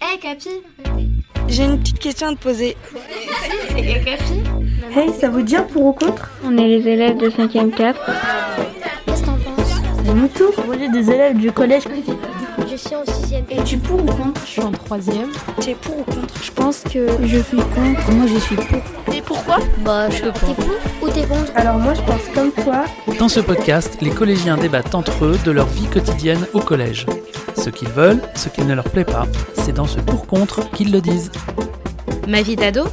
Hey Capi J'ai une petite question à te poser. C'est Capi Hey, ça vous dit un pour ou contre? On est les élèves de 5e 4. Qu'est-ce que t'en penses? C'est mon tour. Vous êtes des élèves du collège. Je suis en 6ème. Et tu pour ou contre? Je suis en troisième. Tu es pour ou contre? Je pense que je suis contre. Moi, je suis pour. Et pourquoi Bah, je sais pas. T'es pour ou t'es contre? Alors moi, je pense comme toi. Dans ce podcast, les collégiens débattent entre eux de leur vie quotidienne au collège. Ce qu'ils veulent, ce qui ne leur plaît pas, c'est dans ce pour-contre qu'ils le disent. Ma vie d'ado,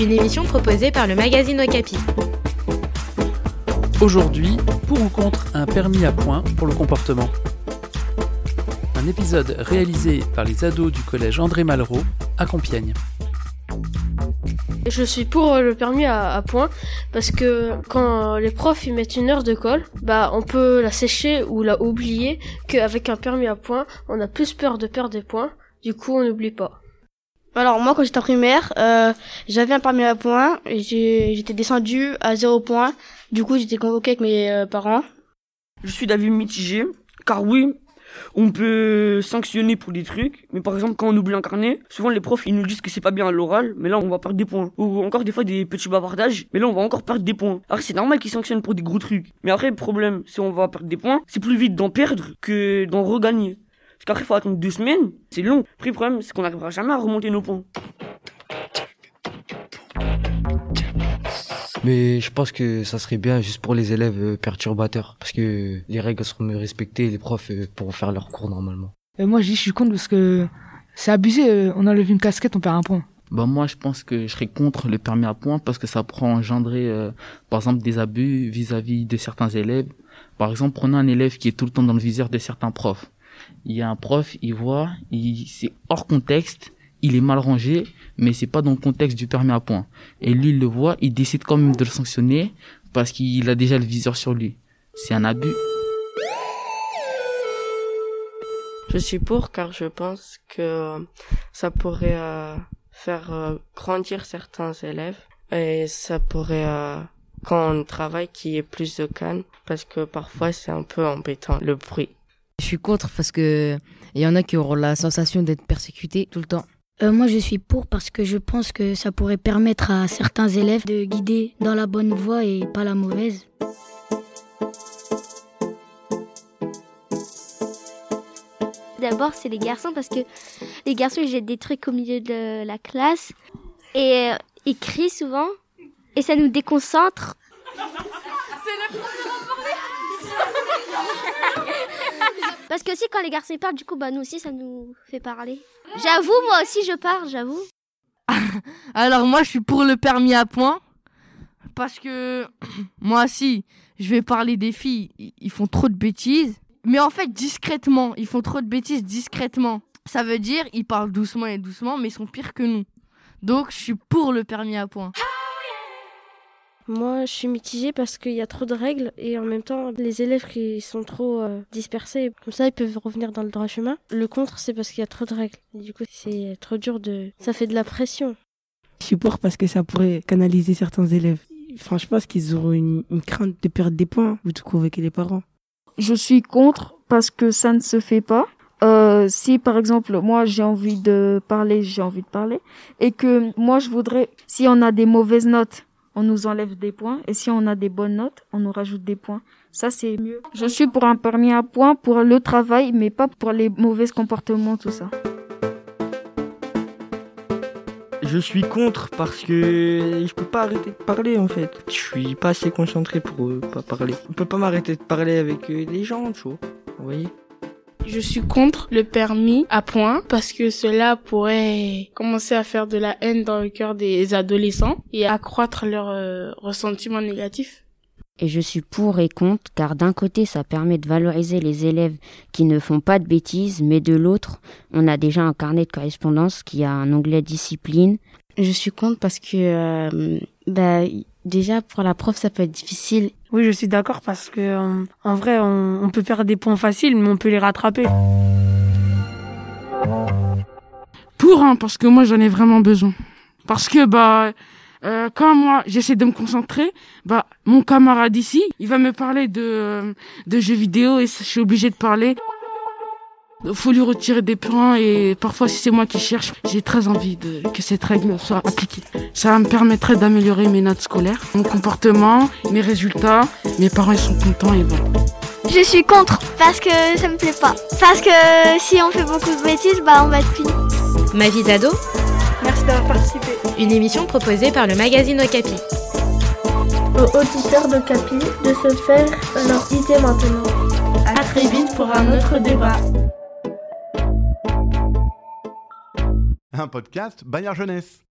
une émission proposée par le magazine Okapi. Aujourd'hui, pour ou contre un permis à points pour le comportement. Un épisode réalisé par les ados du collège André Malraux à Compiègne. Je suis pour euh, le permis à, à points parce que quand les profs ils mettent une heure de colle, bah on peut la sécher ou la oublier qu'avec un permis à points, on a plus peur de perdre des points. Du coup, on n'oublie pas. Alors moi quand j'étais en primaire, euh, j'avais un permis à points, et j'ai- j'étais descendu à zéro point. Du coup j'étais convoqué avec mes euh, parents. Je suis d'avis mitigé, car oui, on peut sanctionner pour des trucs, mais par exemple quand on oublie un carnet, souvent les profs ils nous disent que c'est pas bien à l'oral, mais là on va perdre des points. Ou encore des fois des petits bavardages, mais là on va encore perdre des points. Alors c'est normal qu'ils sanctionnent pour des gros trucs. Mais après le problème, si on va perdre des points, c'est plus vite d'en perdre que d'en regagner. Parce qu'après il faut attendre deux semaines, c'est long. Après le problème c'est qu'on n'arrivera jamais à remonter nos points. Mais je pense que ça serait bien juste pour les élèves euh, perturbateurs. Parce que les règles seront mieux respectées et les profs euh, pourront faire leur cours normalement. Euh, moi, je dis je suis contre parce que c'est abusé. on enlève une casquette, on perd un point. Bah moi je pense que je serais contre le permis à points parce que ça pourrait engendrer euh, par exemple des abus vis-à-vis de certains élèves. Par exemple, prenons un élève qui est tout le temps dans le viseur de certains profs. Il y a un prof, il voit, il c'est hors contexte, il est mal rangé, mais c'est pas dans le contexte du permis à points. Et lui il le voit, il décide quand même de le sanctionner parce qu'il a déjà le viseur sur lui. C'est un abus. Je suis pour car je pense que ça pourrait euh, faire euh, grandir certains élèves et ça pourrait euh, quand on travaille qu'il y ait plus de calme parce que parfois c'est un peu embêtant le bruit. Je suis contre parce que il y en a qui auront la sensation d'être persécutés tout le temps. Euh, moi, je suis pour parce que je pense que ça pourrait permettre à certains élèves de guider dans la bonne voie et pas la mauvaise. D'abord, c'est les garçons parce que les garçons ils jettent des trucs au milieu de la classe et euh, ils crient souvent et ça nous déconcentre. Parce que aussi quand les garçons parlent, du coup bah nous aussi ça nous fait parler. J'avoue, moi aussi je parle, j'avoue. Alors moi je suis pour le permis à points parce que moi si je vais parler des filles, ils font trop de bêtises, mais en fait discrètement, ils font trop de bêtises discrètement. Ça veut dire ils parlent doucement et doucement mais ils sont pires que nous. Donc je suis pour le permis à points. Moi, je suis mitigée parce qu'il y a trop de règles et en même temps, les élèves qui sont trop euh, dispersés, comme ça, ils peuvent revenir dans le droit chemin. Le contre, c'est parce qu'il y a trop de règles. Et du coup, c'est trop dur de... Ça fait de la pression. Je suis pour parce que ça pourrait canaliser certains élèves. Enfin, je pense qu'ils auront une, une crainte de perdre des points ou de convoquer les parents. Je suis contre parce que ça ne se fait pas. Euh, si par exemple moi j'ai envie de parler, j'ai envie de parler, et que moi je voudrais, si on a des mauvaises notes, on nous enlève des points, et si on a des bonnes notes, on nous rajoute des points. Ça c'est mieux. Je suis pour un permis à points pour le travail, mais pas pour les mauvais comportements, tout ça. Je suis contre parce que je peux pas arrêter de parler en fait. Je suis pas assez concentré pour euh, pas parler. On peut pas m'arrêter de parler avec euh, les gens, tu vois. Vous voyez? Je suis contre le permis à points parce que cela pourrait commencer à faire de la haine dans le cœur des adolescents et accroître leurs euh, ressentiments négatifs. Et je suis pour et contre car d'un côté ça permet de valoriser les élèves qui ne font pas de bêtises, mais de l'autre on a déjà un carnet de correspondance qui a un onglet discipline. Je suis contre parce que euh, bah, déjà pour la prof ça peut être difficile. Oui, je suis d'accord parce que euh, en vrai on, on peut perdre des points faciles, mais on peut les rattraper. Pour, hein, parce que moi j'en ai vraiment besoin. Parce que bah euh, quand moi j'essaie de me concentrer, bah mon camarade ici, il va me parler de euh, de jeux vidéo et je suis obligée de parler. Faut lui retirer des points et parfois si c'est moi qui cherche, j'ai très envie de, que cette règle soit appliquée. Ça me permettrait d'améliorer mes notes scolaires, mon comportement, mes résultats. Mes parents ils sont contents et voilà. Je suis contre parce que ça me plaît pas. Parce que si on fait beaucoup de bêtises, bah on va être puni. Ma vie d'ado, Merci d'avoir participé. une émission proposée par le magazine Okapi. Aux auditeurs de Capi de se faire leur idée maintenant. À très vite pour un autre débat. Un podcast Bayard Jeunesse.